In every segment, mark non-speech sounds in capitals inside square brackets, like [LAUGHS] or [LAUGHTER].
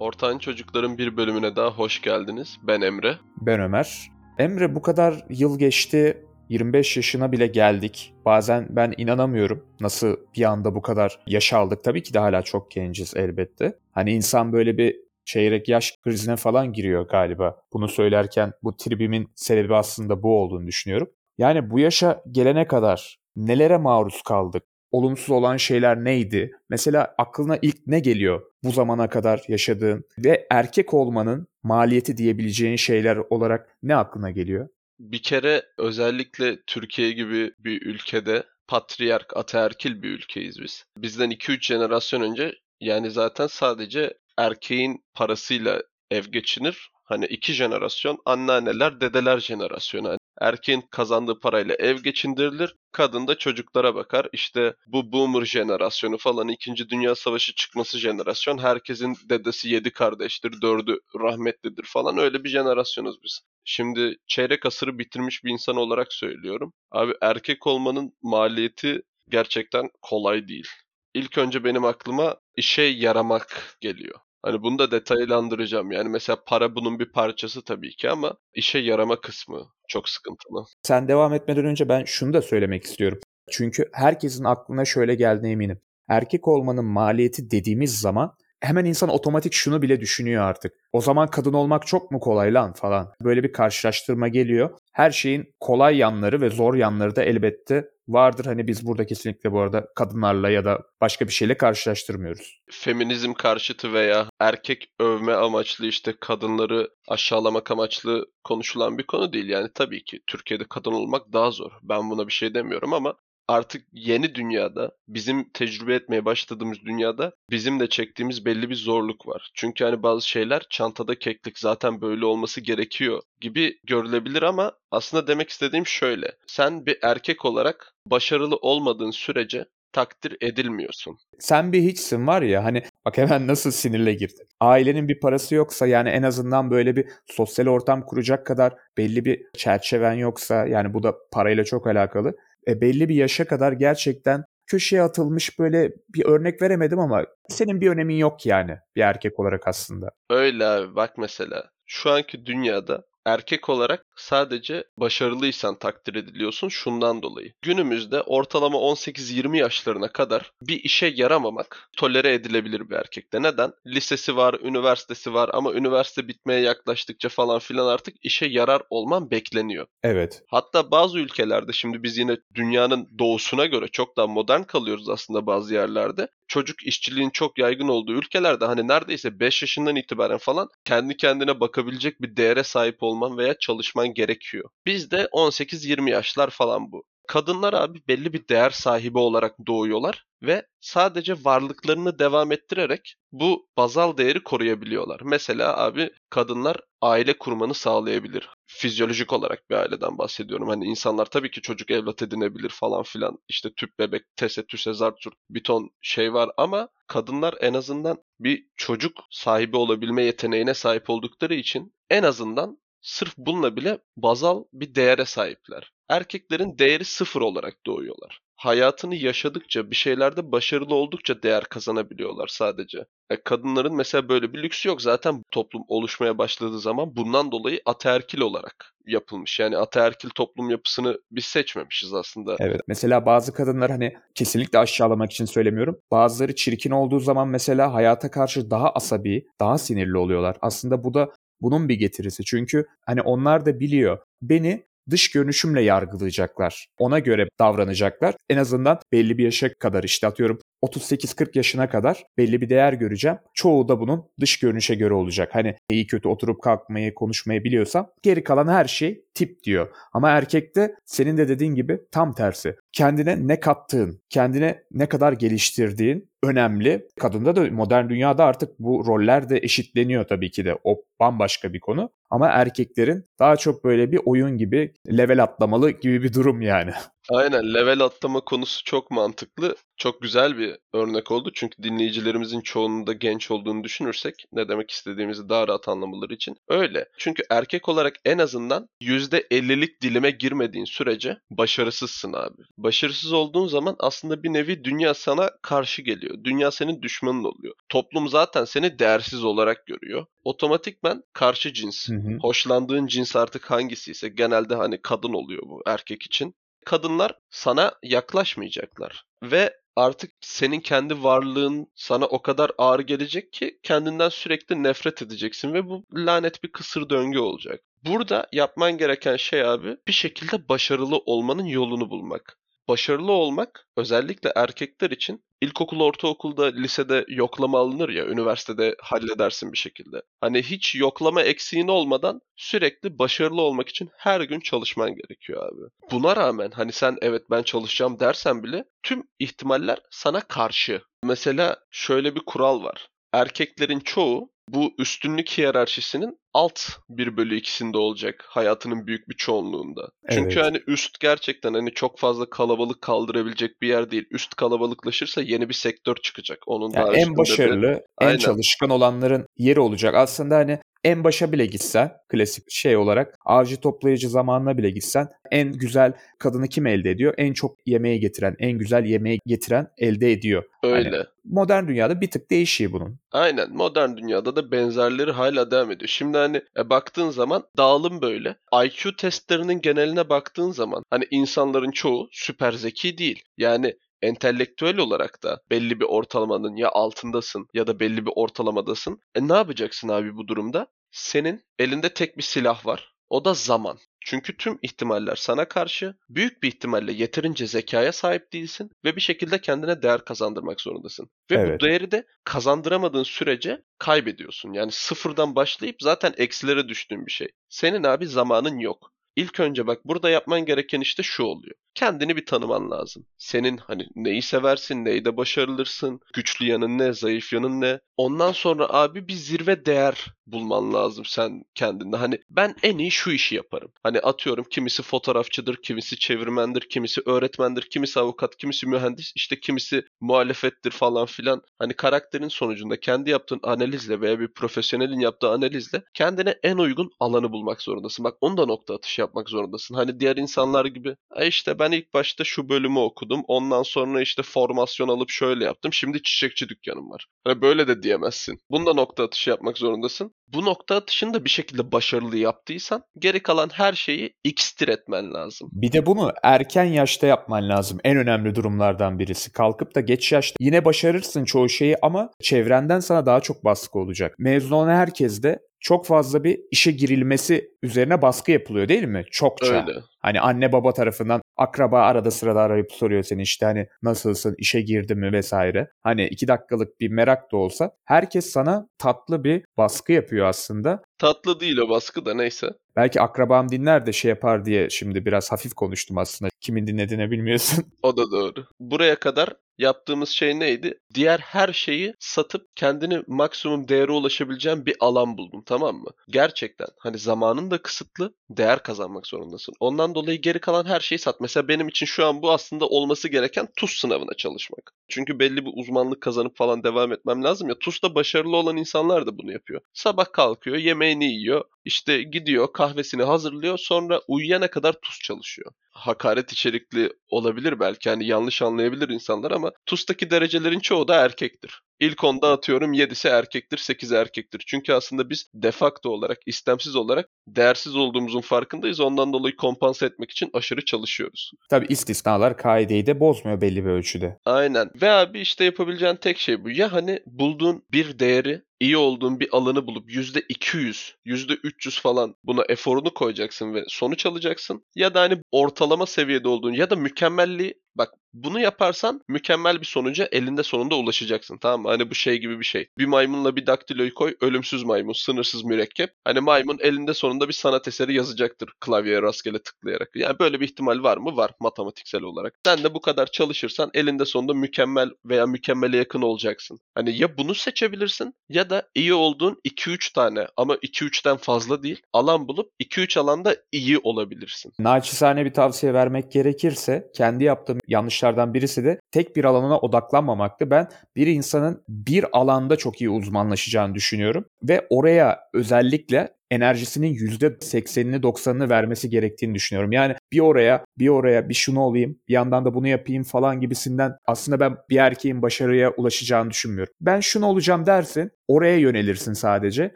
Ortağın Çocukların bir bölümüne daha hoş geldiniz. Ben Emre. Ben Ömer. Emre bu kadar yıl geçti, 25 yaşına bile geldik. Bazen ben inanamıyorum nasıl bir anda bu kadar yaş aldık. Tabii ki de hala çok genciz elbette. Hani insan böyle bir çeyrek yaş krizine falan giriyor galiba. Bunu söylerken bu tribimin sebebi aslında bu olduğunu düşünüyorum. Yani bu yaşa gelene kadar nelere maruz kaldık? Olumsuz olan şeyler neydi? Mesela aklına ilk ne geliyor bu zamana kadar yaşadığın ve erkek olmanın maliyeti diyebileceğin şeyler olarak ne aklına geliyor? Bir kere özellikle Türkiye gibi bir ülkede patriark, ataerkil bir ülkeyiz biz. Bizden 2-3 jenerasyon önce yani zaten sadece erkeğin parasıyla ev geçinir. Hani iki jenerasyon anneanneler, dedeler jenerasyonu. Erkeğin kazandığı parayla ev geçindirilir. Kadın da çocuklara bakar. İşte bu boomer jenerasyonu falan ikinci Dünya Savaşı çıkması jenerasyon. Herkesin dedesi yedi kardeştir, dördü rahmetlidir falan. Öyle bir jenerasyonuz biz. Şimdi çeyrek asırı bitirmiş bir insan olarak söylüyorum. Abi erkek olmanın maliyeti gerçekten kolay değil. İlk önce benim aklıma işe yaramak geliyor. Hani bunu da detaylandıracağım. Yani mesela para bunun bir parçası tabii ki ama işe yarama kısmı çok sıkıntılı. Sen devam etmeden önce ben şunu da söylemek istiyorum. Çünkü herkesin aklına şöyle geldiğine eminim. Erkek olmanın maliyeti dediğimiz zaman hemen insan otomatik şunu bile düşünüyor artık. O zaman kadın olmak çok mu kolay lan falan. Böyle bir karşılaştırma geliyor. Her şeyin kolay yanları ve zor yanları da elbette vardır. Hani biz burada kesinlikle bu arada kadınlarla ya da başka bir şeyle karşılaştırmıyoruz. Feminizm karşıtı veya erkek övme amaçlı işte kadınları aşağılamak amaçlı konuşulan bir konu değil. Yani tabii ki Türkiye'de kadın olmak daha zor. Ben buna bir şey demiyorum ama artık yeni dünyada, bizim tecrübe etmeye başladığımız dünyada bizim de çektiğimiz belli bir zorluk var. Çünkü hani bazı şeyler çantada keklik zaten böyle olması gerekiyor gibi görülebilir ama aslında demek istediğim şöyle. Sen bir erkek olarak başarılı olmadığın sürece takdir edilmiyorsun. Sen bir hiçsin var ya hani bak hemen nasıl sinirle girdin. Ailenin bir parası yoksa yani en azından böyle bir sosyal ortam kuracak kadar belli bir çerçeven yoksa yani bu da parayla çok alakalı e, belli bir yaşa kadar gerçekten köşeye atılmış böyle bir örnek veremedim ama senin bir önemin yok yani bir erkek olarak aslında. Öyle abi bak mesela şu anki dünyada erkek olarak sadece başarılıysan takdir ediliyorsun şundan dolayı. Günümüzde ortalama 18-20 yaşlarına kadar bir işe yaramamak tolere edilebilir bir erkekte. Neden? Lisesi var, üniversitesi var ama üniversite bitmeye yaklaştıkça falan filan artık işe yarar olman bekleniyor. Evet. Hatta bazı ülkelerde şimdi biz yine dünyanın doğusuna göre çok daha modern kalıyoruz aslında bazı yerlerde çocuk işçiliğin çok yaygın olduğu ülkelerde hani neredeyse 5 yaşından itibaren falan kendi kendine bakabilecek bir değere sahip olman veya çalışman gerekiyor. Bizde 18-20 yaşlar falan bu. Kadınlar abi belli bir değer sahibi olarak doğuyorlar ve sadece varlıklarını devam ettirerek bu bazal değeri koruyabiliyorlar. Mesela abi kadınlar aile kurmanı sağlayabilir. Fizyolojik olarak bir aileden bahsediyorum. Hani insanlar tabii ki çocuk evlat edinebilir falan filan. İşte tüp bebek, tesetüse, zartürt bir ton şey var ama kadınlar en azından bir çocuk sahibi olabilme yeteneğine sahip oldukları için en azından sırf bununla bile bazal bir değere sahipler. Erkeklerin değeri sıfır olarak doğuyorlar. Hayatını yaşadıkça, bir şeylerde başarılı oldukça değer kazanabiliyorlar sadece. E, kadınların mesela böyle bir lüksü yok. Zaten toplum oluşmaya başladığı zaman bundan dolayı ataerkil olarak yapılmış. Yani ataerkil toplum yapısını biz seçmemişiz aslında. Evet. Mesela bazı kadınlar hani kesinlikle aşağılamak için söylemiyorum. Bazıları çirkin olduğu zaman mesela hayata karşı daha asabi, daha sinirli oluyorlar. Aslında bu da bunun bir getirisi. Çünkü hani onlar da biliyor. Beni dış görünüşümle yargılayacaklar. Ona göre davranacaklar. En azından belli bir yaşa kadar işte atıyorum 38-40 yaşına kadar belli bir değer göreceğim. Çoğu da bunun dış görünüşe göre olacak. Hani iyi kötü oturup kalkmayı, konuşmayı biliyorsam geri kalan her şey tip diyor. Ama erkekte senin de dediğin gibi tam tersi. Kendine ne kattığın, kendine ne kadar geliştirdiğin önemli. Kadında da modern dünyada artık bu roller de eşitleniyor tabii ki de. O bambaşka bir konu. Ama erkeklerin daha çok böyle bir oyun gibi level atlamalı gibi bir durum yani. [LAUGHS] Aynen level atlama konusu çok mantıklı. Çok güzel bir örnek oldu. Çünkü dinleyicilerimizin çoğunun da genç olduğunu düşünürsek ne demek istediğimizi daha rahat anlamaları için öyle. Çünkü erkek olarak en azından %50'lik dilime girmediğin sürece başarısızsın abi. Başarısız olduğun zaman aslında bir nevi dünya sana karşı geliyor. Dünya senin düşmanın oluyor. Toplum zaten seni değersiz olarak görüyor. Otomatikmen karşı cins, Hı hı. hoşlandığın cins artık hangisiyse genelde hani kadın oluyor bu erkek için. Kadınlar sana yaklaşmayacaklar ve artık senin kendi varlığın sana o kadar ağır gelecek ki kendinden sürekli nefret edeceksin ve bu lanet bir kısır döngü olacak. Burada yapman gereken şey abi bir şekilde başarılı olmanın yolunu bulmak. Başarılı olmak özellikle erkekler için ilkokul, ortaokulda, lisede yoklama alınır ya, üniversitede halledersin bir şekilde. Hani hiç yoklama eksiğin olmadan sürekli başarılı olmak için her gün çalışman gerekiyor abi. Buna rağmen hani sen evet ben çalışacağım dersen bile tüm ihtimaller sana karşı. Mesela şöyle bir kural var. Erkeklerin çoğu bu üstünlük hiyerarşisinin alt 1 bölü 2'sinde olacak hayatının büyük bir çoğunluğunda. Çünkü Evet. hani üst gerçekten hani çok fazla kalabalık kaldırabilecek bir yer değil. Üst kalabalıklaşırsa yeni bir sektör çıkacak. Onun Yani en bir- başarılı, en Aynen. çalışkan olanların yeri olacak. Aslında hani en başa bile gitsen klasik şey olarak avcı toplayıcı zamanına bile gitsen en güzel kadını kim elde ediyor? En çok yemeği getiren, en güzel yemeği getiren elde ediyor. Öyle. Modern dünyada bir tık değişiyor bunun. Aynen modern dünyada da benzerleri hala devam ediyor. Şimdi hani e, baktığın zaman dağılım böyle. IQ testlerinin geneline baktığın zaman hani insanların çoğu süper zeki değil. Yani entelektüel olarak da belli bir ortalamanın ya altındasın ya da belli bir ortalamadasın. E ne yapacaksın abi bu durumda? Senin elinde tek bir silah var. O da zaman. Çünkü tüm ihtimaller sana karşı. Büyük bir ihtimalle yeterince zekaya sahip değilsin ve bir şekilde kendine değer kazandırmak zorundasın. Ve Evet. bu değeri de kazandıramadığın sürece kaybediyorsun. Yani sıfırdan başlayıp zaten eksilere düştüğün bir şey. Senin abi zamanın yok. İlk önce bak burada yapman gereken işte şu oluyor. Kendini bir tanıman lazım. Senin hani neyi seversin, neyde başarılırsın, güçlü yanın ne, zayıf yanın ne. Ondan sonra abi bir zirve değer bulman lazım sen kendinde. Hani ben en iyi şu işi yaparım. Hani atıyorum kimisi fotoğrafçıdır, kimisi çevirmendir, kimisi öğretmendir, kimisi avukat, kimisi mühendis, işte kimisi muhalefettir falan filan. Hani karakterin sonucunda kendi yaptığın analizle veya bir profesyonelin yaptığı analizle kendine en uygun alanı bulmak zorundasın. Bak onu da nokta atışı yapmak zorundasın. Hani diğer insanlar gibi "E işte ben ilk başta şu bölümü okudum. Ondan sonra işte formasyon alıp şöyle yaptım. Şimdi çiçekçi dükkanım var. Hani böyle de diyemezsin. Bunda nokta atışı yapmak zorundasın. Bu nokta atışını da bir şekilde başarılı yaptıysan geri kalan her şeyi x'tir etmen lazım. Bir de bunu erken yaşta yapman lazım. En önemli durumlardan birisi. Kalkıp da geç yaşta yine başarırsın çoğu şeyi ama çevrenden sana daha çok baskı olacak. Mezun olan herkes de çok fazla bir işe girilmesi üzerine baskı yapılıyor değil mi? Çokça. Öyle. Hani anne baba tarafından akraba arada sırada arayıp soruyor seni işte hani nasılsın, işe girdin mi vesaire. Hani iki dakikalık bir merak da olsa herkes sana tatlı bir baskı yapıyor aslında. Tatlı değil o baskı da neyse. Belki akrabam dinler de şey yapar diye şimdi biraz hafif konuştum aslında. Kimin dinlediğini bilmiyorsun. [LAUGHS] O da doğru. Buraya kadar yaptığımız şey neydi? Diğer her şeyi satıp kendini maksimum değere ulaşabileceğin bir alan buldun tamam mı? Gerçekten hani zamanın da kısıtlı, değer kazanmak zorundasın. Ondan dolayı geri kalan her şeyi sat. Mesela benim için şu an bu aslında olması gereken TUS sınavına çalışmak. Çünkü belli bir uzmanlık kazanıp falan devam etmem lazım ya. TUS'ta başarılı olan insanlar da bunu yapıyor. Sabah kalkıyor, yemeğini yiyor, işte gidiyor, kahvesini hazırlıyor, sonra uyuyana kadar TUS çalışıyor. Hakaret içerikli olabilir belki hani yanlış anlayabilir insanlar ama TUS'taki derecelerin çoğu da erkektir. İlk onda atıyorum 7'si erkektir, 8'i erkektir. Çünkü aslında biz defakto olarak, istemsiz olarak değersiz olduğumuzun farkındayız. Ondan dolayı kompanse etmek için aşırı çalışıyoruz. Tabii istisnalar kaideyi de bozmuyor belli bir ölçüde. Aynen. Ve abi işte yapabileceğin tek şey bu. Ya hani bulduğun bir değeri, iyi olduğun bir alanı bulup %200, %300 falan buna eforunu koyacaksın ve sonuç alacaksın. Ya da hani ortalama seviyede olduğun ya da mükemmelliği Bak bunu yaparsan mükemmel bir sonuca elinde sonunda ulaşacaksın tamam mı? Hani bu şey gibi bir şey. Bir maymunla bir daktiloyu koy ölümsüz maymun sınırsız mürekkep. Hani maymun elinde sonunda bir sanat eseri yazacaktır klavyeye rastgele tıklayarak. Yani böyle bir ihtimal var mı? Var matematiksel olarak. Sen de bu kadar çalışırsan elinde sonunda mükemmel veya mükemmele yakın olacaksın. Hani ya bunu seçebilirsin ya iyi olduğun 2-3 tane ama 2-3'ten fazla değil alan bulup 2-3 alanda iyi olabilirsin. Naçizane bir tavsiye vermek gerekirse kendi yaptığım yanlışlardan birisi de tek bir alana odaklanmamaktı. Ben bir insanın bir alanda çok iyi uzmanlaşacağını düşünüyorum ve oraya özellikle enerjisinin %80'ini 90'ını vermesi gerektiğini düşünüyorum. Yani bir oraya bir oraya bir şunu olayım bir yandan da bunu yapayım falan gibisinden aslında ben bir erkeğin başarıya ulaşacağını düşünmüyorum. Ben şunu olacağım dersin oraya yönelirsin sadece.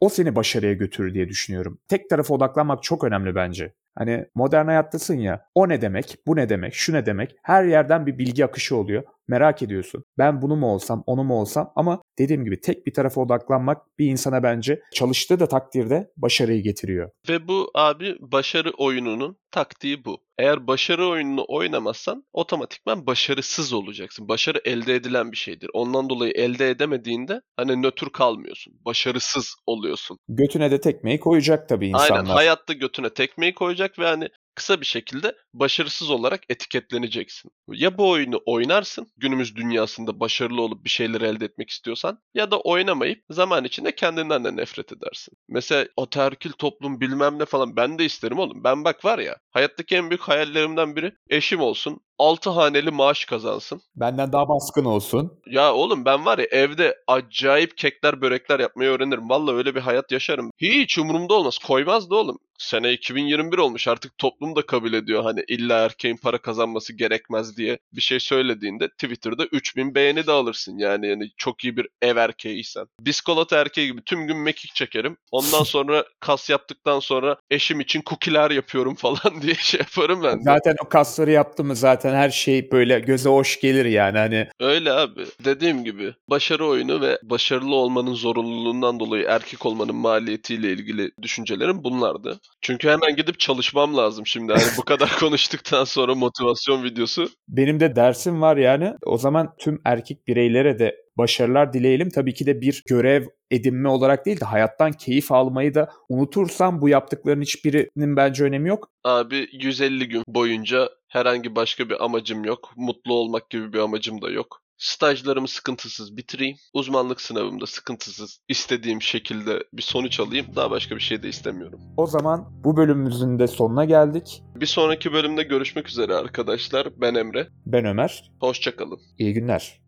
O seni başarıya götürür diye düşünüyorum. Tek tarafa odaklanmak çok önemli bence. Hani modern hayattasın ya. O ne demek? Bu ne demek? Şu ne demek? Her yerden bir bilgi akışı oluyor. Merak ediyorsun. Ben bunu mu olsam, onu mu olsam? Ama dediğim gibi tek bir tarafa odaklanmak bir insana bence çalıştığı da takdirde başarıyı getiriyor. Ve bu abi başarı oyununun taktiği bu. Eğer başarı oyununu oynamazsan otomatikman başarısız olacaksın. Başarı elde edilen bir şeydir. Ondan dolayı elde edemediğinde hani nötr kalmıyorsun. Başarısız oluyorsun. Götüne de tekmeyi koyacak tabii insanlar. Aynen hayatta götüne tekmeyi koyacak ve hani kısa bir şekilde başarısız olarak etiketleneceksin. Ya bu oyunu oynarsın günümüz dünyasında başarılı olup bir şeyler elde etmek istiyorsan ya da oynamayıp zaman içinde kendinden de nefret edersin. Mesela oterkil toplum bilmem ne falan ben de isterim oğlum. Ben bak var ya hayattaki en büyük hayallerimden biri eşim olsun. 6 haneli maaş kazansın. Benden daha baskın olsun. Ya oğlum ben var ya evde acayip kekler börekler yapmayı öğrenirim. Vallahi öyle bir hayat yaşarım. Hiç umurumda olmaz. Koymaz da oğlum. Sene 2021 olmuş artık toplum da kabul ediyor hani illa erkeğin para kazanması gerekmez diye bir şey söylediğinde Twitter'da 3000 beğeni de alırsın yani yani çok iyi bir ev erkeğiysen. Biskolata erkeği gibi tüm gün mekik çekerim. Ondan [LAUGHS] sonra kas yaptıktan sonra eşim için kukiler yapıyorum [LAUGHS] falan diye şey yaparım ben de. Zaten o kasları yaptı mı zaten her şey böyle göze hoş gelir yani hani Öyle abi. Dediğim gibi başarı oyunu ve başarılı olmanın zorunluluğundan dolayı erkek olmanın maliyetiyle ilgili düşüncelerim bunlardı. Çünkü hemen gidip çalışmam lazım şimdi. Hani bu kadar [LAUGHS] konuştuktan sonra motivasyon videosu. benim de dersim var yani. O zaman tüm erkek bireylere de başarılar dileyelim. Tabii ki de bir görev edinme olarak değil de hayattan keyif almayı da unutursam bu yaptıkların hiçbirinin bence önemi yok. Abi 150 gün boyunca herhangi başka bir amacım yok. Mutlu olmak gibi bir amacım da yok. Stajlarımı sıkıntısız bitireyim. Uzmanlık sınavımda sıkıntısız istediğim şekilde bir sonuç alayım. Daha başka bir şey de istemiyorum. O zaman bu bölümümüzün de sonuna geldik. Bir sonraki bölümde görüşmek üzere arkadaşlar. Ben Emre. Ben Ömer. Hoşçakalın. İyi günler.